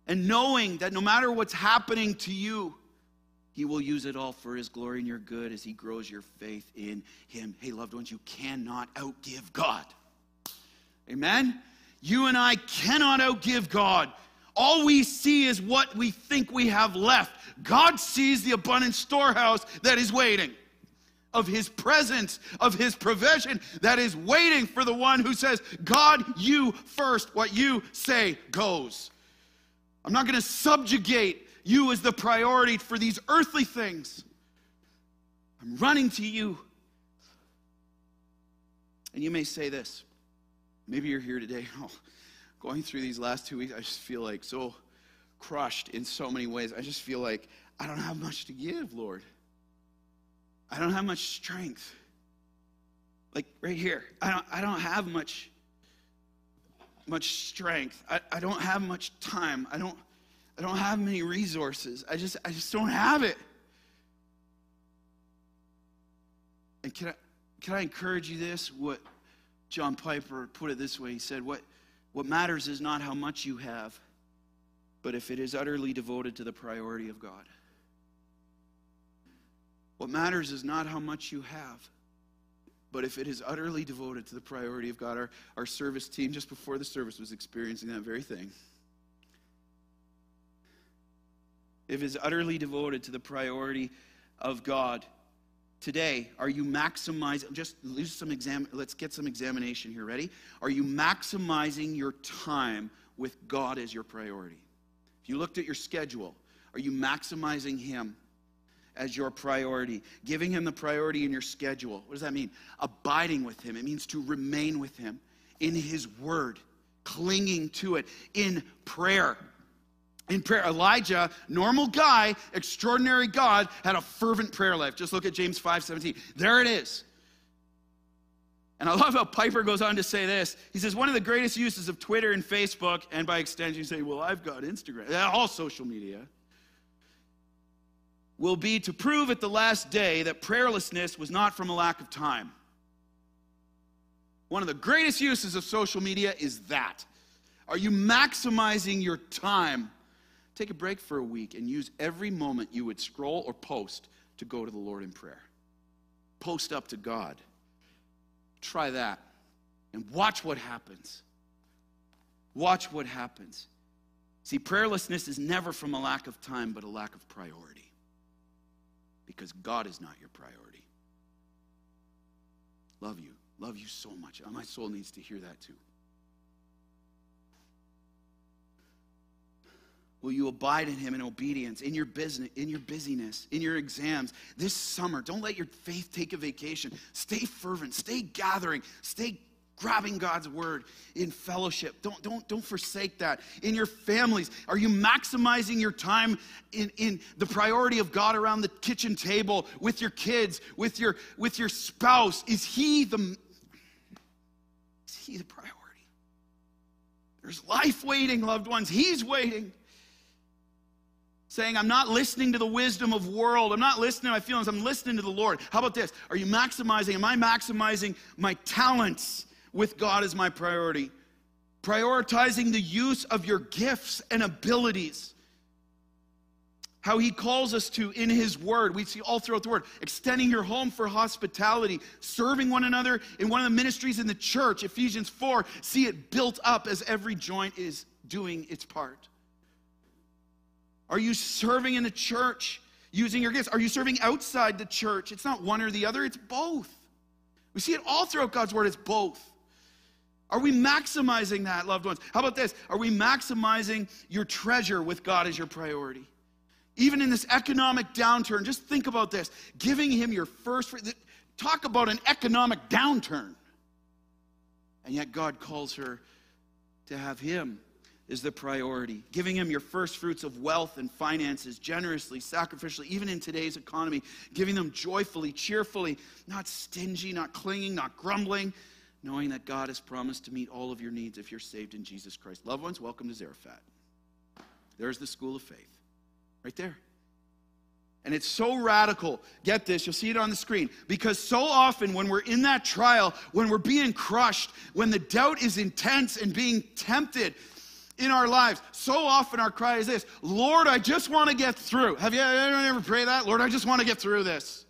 And knowing that no matter what's happening to you, he will use it all for His glory and your good as He grows your faith in Him. Hey, loved ones, you cannot outgive God. Amen? You and I cannot outgive God. All we see is what we think we have left. God sees the abundant storehouse that is waiting of his presence, of his provision that is waiting for the one who says, God, you first, what you say goes. I'm not going to subjugate you as the priority for these earthly things. I'm running to you. And you may say this. Maybe you're here today. Oh, going through these last two weeks, I just feel like so crushed in so many ways. I just feel like I don't have much to give, Lord. I don't have much strength. Like right here, I don't, I don't have much, much strength. I, I don't have much time. I don't, I don't have many resources. I just, I just don't have it. And can I, can I encourage you this? What John Piper put it this way. He said, what, what matters is not how much you have, but if it is utterly devoted to the priority of God. What matters is not how much you have, but if it is utterly devoted to the priority of God. Our, our service team, just before the service, was experiencing that very thing. If is utterly devoted to the priority of God. Today, are you maximizing? Just use some exam. Let's get some examination here. Ready? Are you maximizing your time with God as your priority? If you looked at your schedule, are you maximizing Him as your priority? Giving Him the priority in your schedule. What does that mean? Abiding with Him. It means to remain with Him in His Word, clinging to it in prayer in prayer. Elijah, normal guy, extraordinary God, had a fervent prayer life. Just look at James 5 17. There it is. And I love how Piper goes on to say this. He says, one of the greatest uses of Twitter and Facebook, and by extension, you say, well, I've got Instagram, uh, all social media, will be to prove at the last day that prayerlessness was not from a lack of time. One of the greatest uses of social media is that Are you maximizing your time? Take a break for a week and use every moment you would scroll or post to go to the Lord in prayer. Post up to God. Try that and watch what happens. Watch what happens. See, prayerlessness is never from a lack of time, but a lack of priority. Because God is not your priority. Love you. Love you so much. My soul needs to hear that too. Will you abide in him in obedience, in your business, in your busyness, in your exams this summer? Don't let your faith take a vacation. Stay fervent, stay gathering, stay grabbing God's word in fellowship. Don't, don't, don't forsake that. In your families, are you maximizing your time in, in the priority of God around the kitchen table with your kids, with your, with your spouse? Is he the is he the priority? There's life waiting, loved ones. He's waiting saying, I'm not listening to the wisdom of world. I'm not listening to my feelings. I'm listening to the Lord. How about this? Are you maximizing? Am I maximizing my talents with God as my priority? Prioritizing the use of your gifts and abilities. How he calls us to in his word. We see all throughout the word. Extending your home for hospitality, serving one another in one of the ministries in the church, Ephesians 4. See it built up as every joint is doing its part. Are you serving in the church using your gifts? Are you serving outside the church? It's not one or the other, it's both. We see it all throughout God's word, it's both. Are we maximizing that, loved ones? How about this? Are we maximizing your treasure with God as your priority? Even in this economic downturn, just think about this giving Him your first, talk about an economic downturn. And yet God calls her to have Him is the priority. Giving Him your first fruits of wealth and finances generously, sacrificially, even in today's economy. Giving them joyfully, cheerfully, not stingy, not clinging, not grumbling, knowing that God has promised to meet all of your needs if you're saved in Jesus Christ. Loved ones, welcome to Zarephath. There's the school of faith, right there. And it's so radical. Get this, you'll see it on the screen. Because so often when we're in that trial, when we're being crushed, when the doubt is intense and being tempted, in our lives. So often our cry is this Lord, I just want to get through. Have you ever prayed that? Lord, I just want to get through this.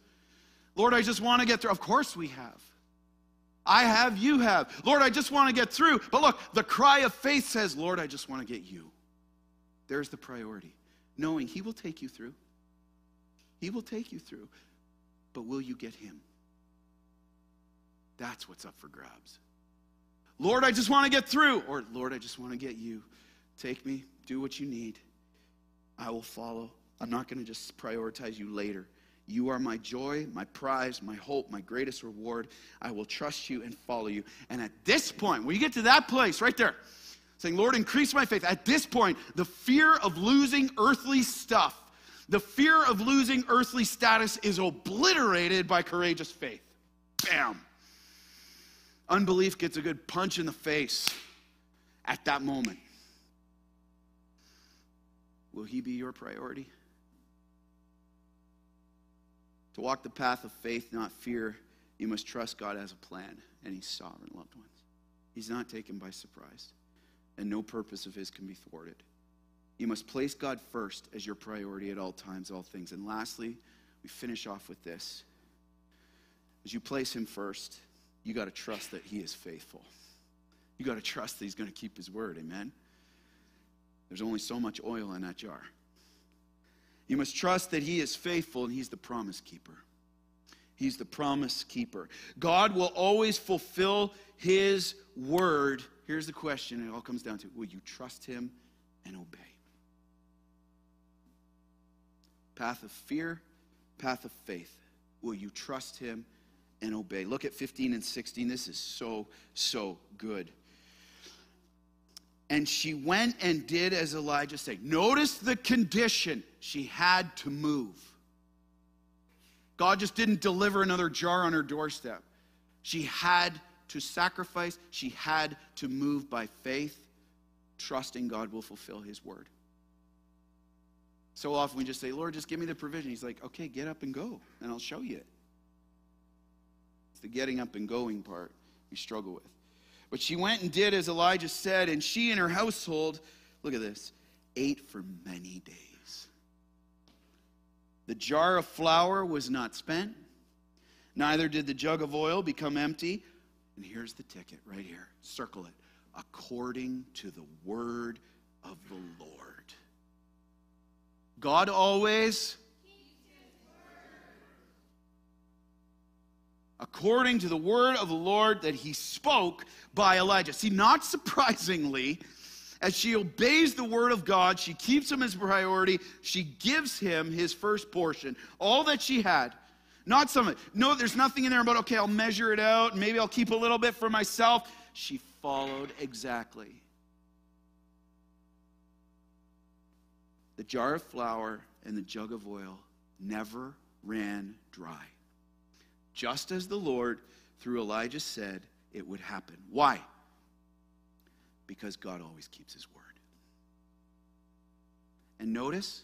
Lord, I just want to get through. Of course we have. I have, you have. Lord, I just want to get through. But look, the cry of faith says, Lord, I just want to get you. There's the priority. Knowing He will take you through. He will take you through. But will you get Him? That's what's up for grabs. Lord, I just want to get through. Or, Lord, I just want to get you. Take me, do what you need. I will follow. I'm not going to just prioritize you later. You are my joy, my prize, my hope, my greatest reward. I will trust you and follow you. And at this point, when you get to that place right there, saying, Lord, increase my faith, at this point, the fear of losing earthly stuff, the fear of losing earthly status is obliterated by courageous faith. Bam. Unbelief gets a good punch in the face at that moment. Will he be your priority? To walk the path of faith, not fear, you must trust God has a plan, and He's sovereign, loved ones. He's not taken by surprise, and no purpose of His can be thwarted. You must place God first as your priority at all times, all things. And lastly, we finish off with this. As you place Him first, you got to trust that He is faithful. You got to trust that He's going to keep His word. Amen? There's only so much oil in that jar. You must trust that He is faithful and He's the promise keeper. He's the promise keeper. God will always fulfill His word. Here's the question it all comes down to will you trust Him and obey? Path of fear, path of faith. Will you trust Him and obey. Look at 15 and 16. This is so, so good. And she went and did as Elijah said. Notice the condition. She had to move. God just didn't deliver another jar on her doorstep. She had to sacrifice, she had to move by faith, trusting God will fulfill his word. So often we just say, Lord, just give me the provision. He's like, okay, get up and go, and I'll show you it. It's the getting up and going part we struggle with. But she went and did as Elijah said, and she and her household, look at this, ate for many days. The jar of flour was not spent, neither did the jug of oil become empty. And here's the ticket right here. Circle it. According to the word of the Lord. God always according to the word of the Lord that he spoke by Elijah. See, not surprisingly, as she obeys the word of God, she keeps him as priority. She gives him his first portion, all that she had. Not some, no, there's nothing in there about, okay, I'll measure it out, maybe I'll keep a little bit for myself. She followed exactly. The jar of flour and the jug of oil never ran dry just as the Lord, through Elijah, said it would happen. Why? Because God always keeps his word. And notice,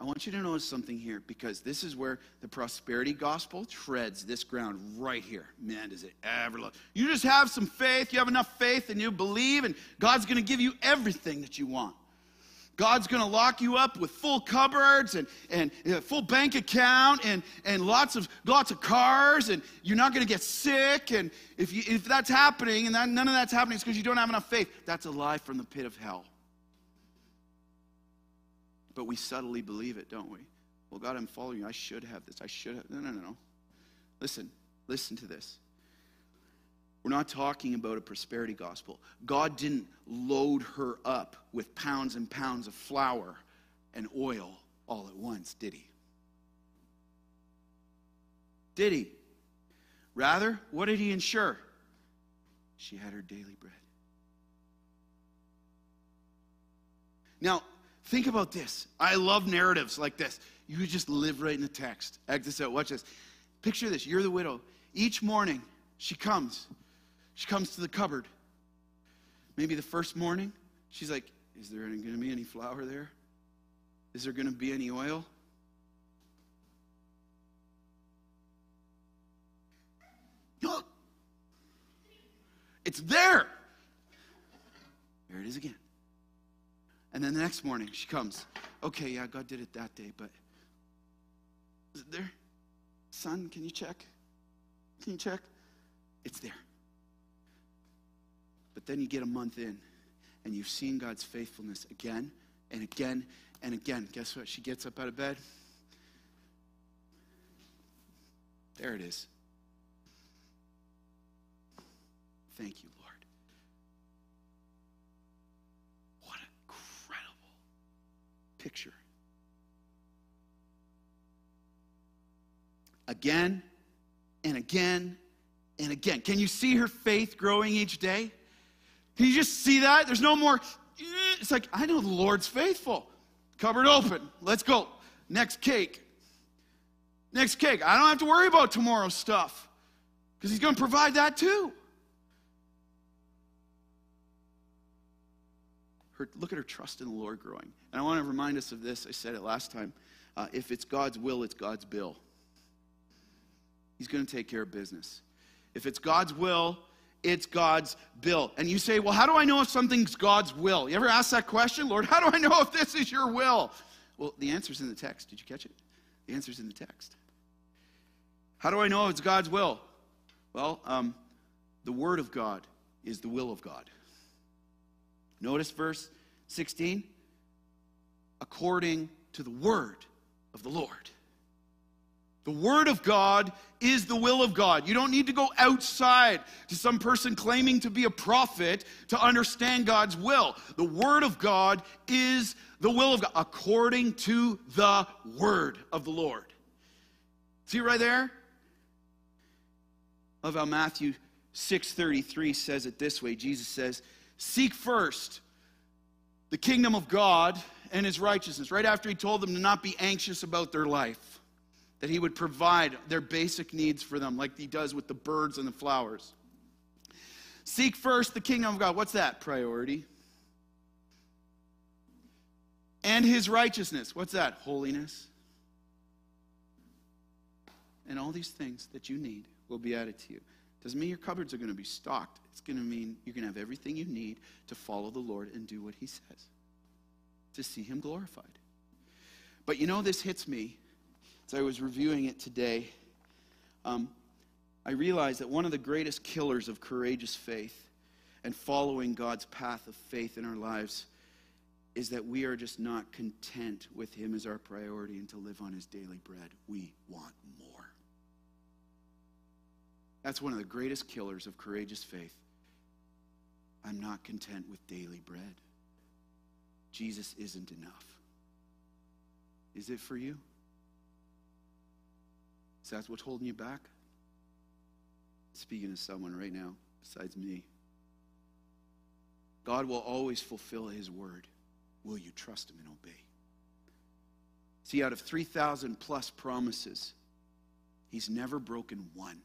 I want you to notice something here because this is where the prosperity gospel treads this ground right here. Man, does it ever love. You just have some faith, you have enough faith, and you believe, and God's going to give you everything that you want. God's going to lock you up with full cupboards and, and a full bank account and, and lots, of, lots of cars, and you're not going to get sick. And if, you, if that's happening and that, none of that's happening, it's because you don't have enough faith. That's a lie from the pit of hell. But we subtly believe it, don't we? Well, God, I'm following you. I should have this. I should have. No, no, no, no. Listen, listen to this. We're not talking about a prosperity gospel. God didn't load her up with pounds and pounds of flour and oil all at once, did he? Did he? Rather, what did he ensure? She had her daily bread. Now, think about this. I love narratives like this. You just live right in the text. Act this out. Watch this. Picture this. You're the widow. Each morning, she comes she comes to the cupboard. Maybe the first morning, she's like, Is there going to be any flour there? Is there going to be any oil? It's there. There it is again. And then the next morning, she comes. Okay, yeah, God did it that day, but is it there? Son, can you check? Can you check? It's there. But then you get a month in and you've seen God's faithfulness again and again and again. Guess what? She gets up out of bed. There it is. Thank you, Lord. What an incredible picture. Again and again and again. Can you see her faith growing each day? Can you just see that? There's no more. It's like, I know the Lord's faithful. Cupboard open. Let's go. Next cake. Next cake. I don't have to worry about tomorrow's stuff because He's going to provide that too. Her, look at her trust in the Lord growing. And I want to remind us of this. I said it last time. Uh, if it's God's will, it's God's bill. He's going to take care of business. If it's God's will, it's God's bill. And you say, well, how do I know if something's God's will? You ever ask that question? Lord, how do I know if this is your will? Well, the answer's in the text. Did you catch it? The answer's in the text. How do I know if it's God's will? Well, um, the Word of God is the will of God. Notice verse 16. According to the Word of the Lord. The Word of God is the will of God. You don't need to go outside to some person claiming to be a prophet to understand God's will. The Word of God is the will of God according to the Word of the Lord. See right there? Love how Matthew 6:33 says it this way. Jesus says, "Seek first the kingdom of God and his righteousness." Right after he told them to not be anxious about their life that he would provide their basic needs for them, like he does with the birds and the flowers. Seek first the kingdom of God. What's that? Priority. And his righteousness. What's that? Holiness. And all these things that you need will be added to you. Doesn't mean your cupboards are going to be stocked. It's going to mean you're going to have everything you need to follow the Lord and do what He says, to see Him glorified. But you know, this hits me as I was reviewing it today. Um, I realized that one of the greatest killers of courageous faith and following God's path of faith in our lives is that we are just not content with Him as our priority and to live on His daily bread. We want more. That's one of the greatest killers of courageous faith. I'm not content with daily bread. Jesus isn't enough. Is it for you? Is that what's holding you back? Speaking to someone right now besides me. God will always fulfill his word. Will you trust him and obey? See, out of 3,000 plus promises, he's never broken one.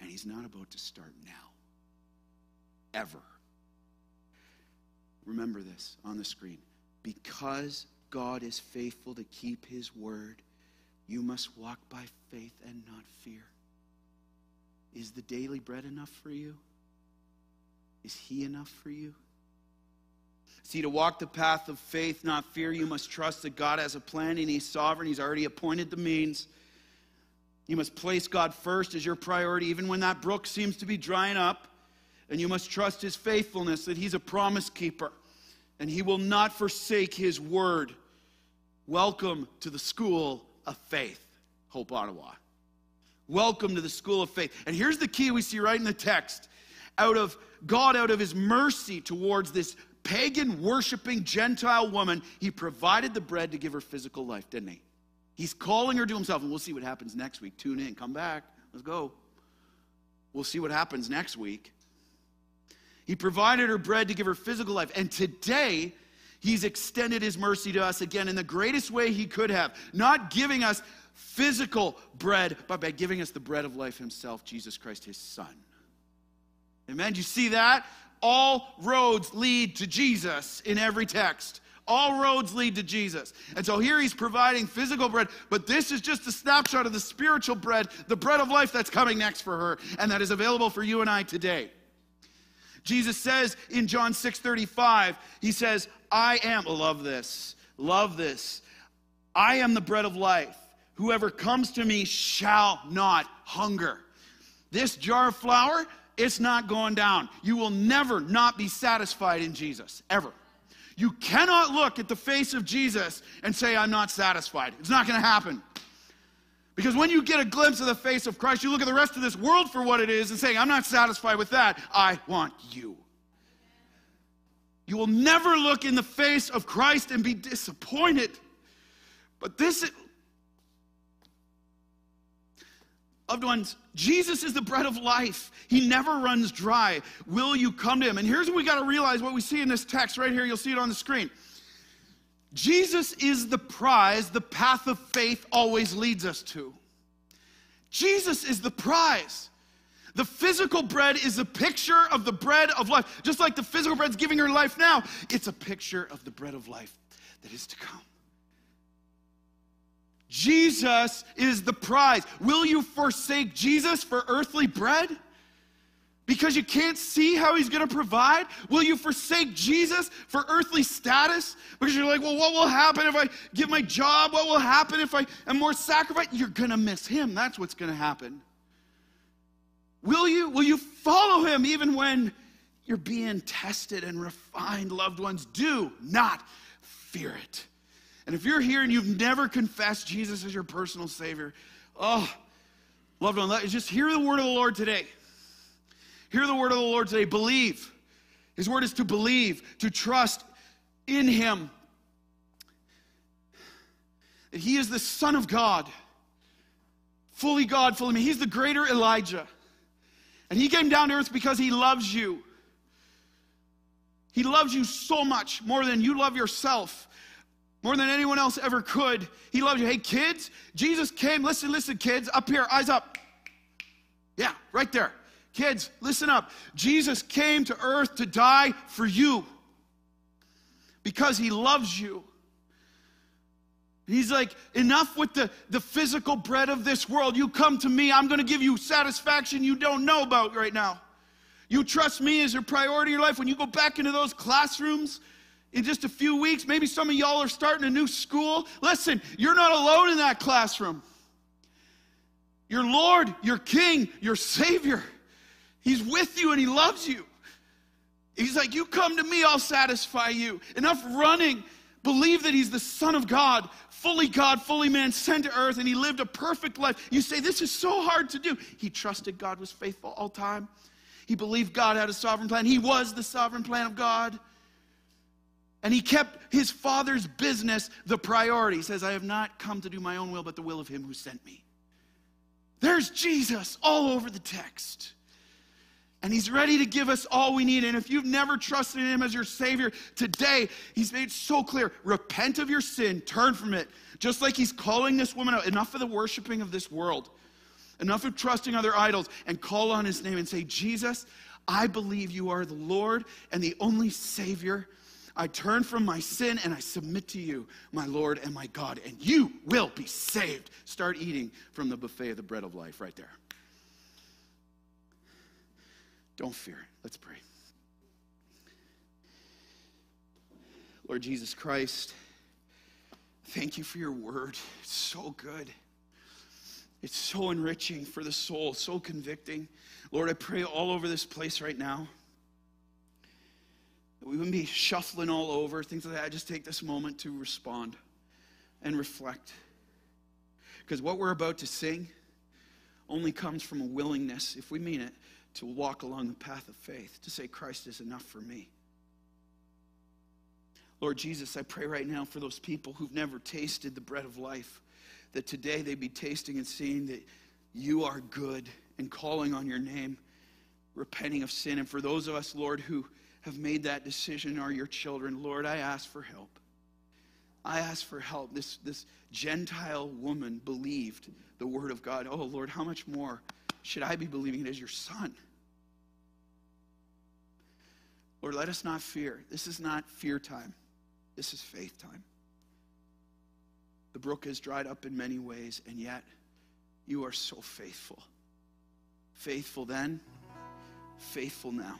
And he's not about to start now. Ever. Remember this on the screen. Because God is faithful to keep his word, you must walk by faith and not fear. Is the daily bread enough for you? Is he enough for you? See, to walk the path of faith, not fear, you must trust that God has a plan and He's sovereign. He's already appointed the means. You must place God first as your priority, even when that brook seems to be drying up. And you must trust His faithfulness, that He's a promise keeper and He will not forsake His word. Welcome to the school of faith, Hope Ottawa. Welcome to the school of faith. And here's the key we see right in the text. Out of God, out of His mercy towards this pagan worshiping Gentile woman, He provided the bread to give her physical life, didn't He? He's calling her to himself, and we'll see what happens next week. Tune in, come back, let's go. We'll see what happens next week. He provided her bread to give her physical life, and today, He's extended His mercy to us again in the greatest way He could have, not giving us physical bread, but by giving us the bread of life Himself, Jesus Christ, His Son. Amen. Do you see that? All roads lead to Jesus in every text. All roads lead to Jesus. And so here he's providing physical bread, but this is just a snapshot of the spiritual bread, the bread of life that's coming next for her, and that is available for you and I today. Jesus says in John 6 35, he says, I am, love this, love this. I am the bread of life. Whoever comes to me shall not hunger. This jar of flour, it's not going down. You will never not be satisfied in Jesus, ever. You cannot look at the face of Jesus and say, I'm not satisfied. It's not going to happen. Because when you get a glimpse of the face of Christ, you look at the rest of this world for what it is and saying, I'm not satisfied with that. I want you. You will never look in the face of Christ and be disappointed. But this is, Loved ones, Jesus is the bread of life. He never runs dry. Will you come to him? And here's what we got to realize what we see in this text right here. You'll see it on the screen. Jesus is the prize the path of faith always leads us to. Jesus is the prize. The physical bread is a picture of the bread of life. Just like the physical bread's giving her life now, it's a picture of the bread of life that is to come. Jesus is the prize. Will you forsake Jesus for earthly bread? Because you can't see how he's going to provide? Will you forsake Jesus for earthly status? Because you're like, well, what will happen if I give my job? What will happen if I am more sacrificed? You're going to miss him. That's what's going to happen. Will you? Will you follow him even when you're being tested and refined, loved ones? Do not fear it. And if you're here and you've never confessed Jesus as your personal Savior, oh, loved one, just hear the word of the Lord today. Hear the word of the Lord today. Believe. His word is to believe, to trust in Him. That He is the Son of God, fully God, fully man. He's the greater Elijah. And He came down to earth because He loves you. He loves you so much more than you love yourself more than anyone else ever could. He loves you. Hey, kids, Jesus came. Listen, listen, kids, up here, eyes up. Yeah, right there. Kids, listen up. Jesus came to earth to die for you because he loves you. He's like, enough with the, the physical bread of this world. You come to me, I'm going to give you satisfaction you don't know about right now. You trust me as your priority in your life. When you go back into those classrooms in just a few weeks, maybe some of y'all are starting a new school. Listen, you're not alone in that classroom. Your Lord, your King, your Savior, He's with you and He loves you. He's like, You come to me, I'll satisfy you. Enough running. Believe that He's the Son of God, fully God, fully man, sent to earth, and He lived a perfect life. You say, This is so hard to do. He trusted God was faithful all time. He believed God had a sovereign plan. He was the sovereign plan of God. And he kept his father's business the priority. He says, I have not come to do my own will, but the will of him who sent me. There's Jesus all over the text. And he's ready to give us all we need. And if you've never trusted him as your Savior, today he's made so clear repent of your sin, turn from it. Just like he's calling this woman out, enough of the worshiping of this world, enough of trusting other idols, and call on his name and say, Jesus, I believe you are the Lord and the only Savior. I turn from my sin and I submit to you, my Lord and my God, and you will be saved. Start eating from the buffet of the bread of life right there. Don't fear. Let's pray. Lord Jesus Christ, thank you for your word. It's so good. It's so enriching for the soul, so convicting. Lord, I pray all over this place right now that we wouldn't be shuffling all over, things like that. I just take this moment to respond and reflect. Because what we're about to sing only comes from a willingness, if we mean it, to walk along the path of faith, to say, Christ is enough for me. Lord Jesus, I pray right now for those people who've never tasted the bread of life, that today they be tasting and seeing that you are good and calling on your name, repenting of sin. And for those of us, Lord, who have made that decision are your children, Lord, I ask for help. I ask for help. This, this Gentile woman believed the word of God. Oh, Lord, how much more? Should I be believing it as your son? Lord, let us not fear. This is not fear time, this is faith time. The brook has dried up in many ways, and yet you are so faithful. Faithful then, faithful now.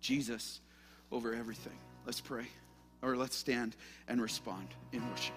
Jesus over everything. Let's pray, or let's stand and respond in worship.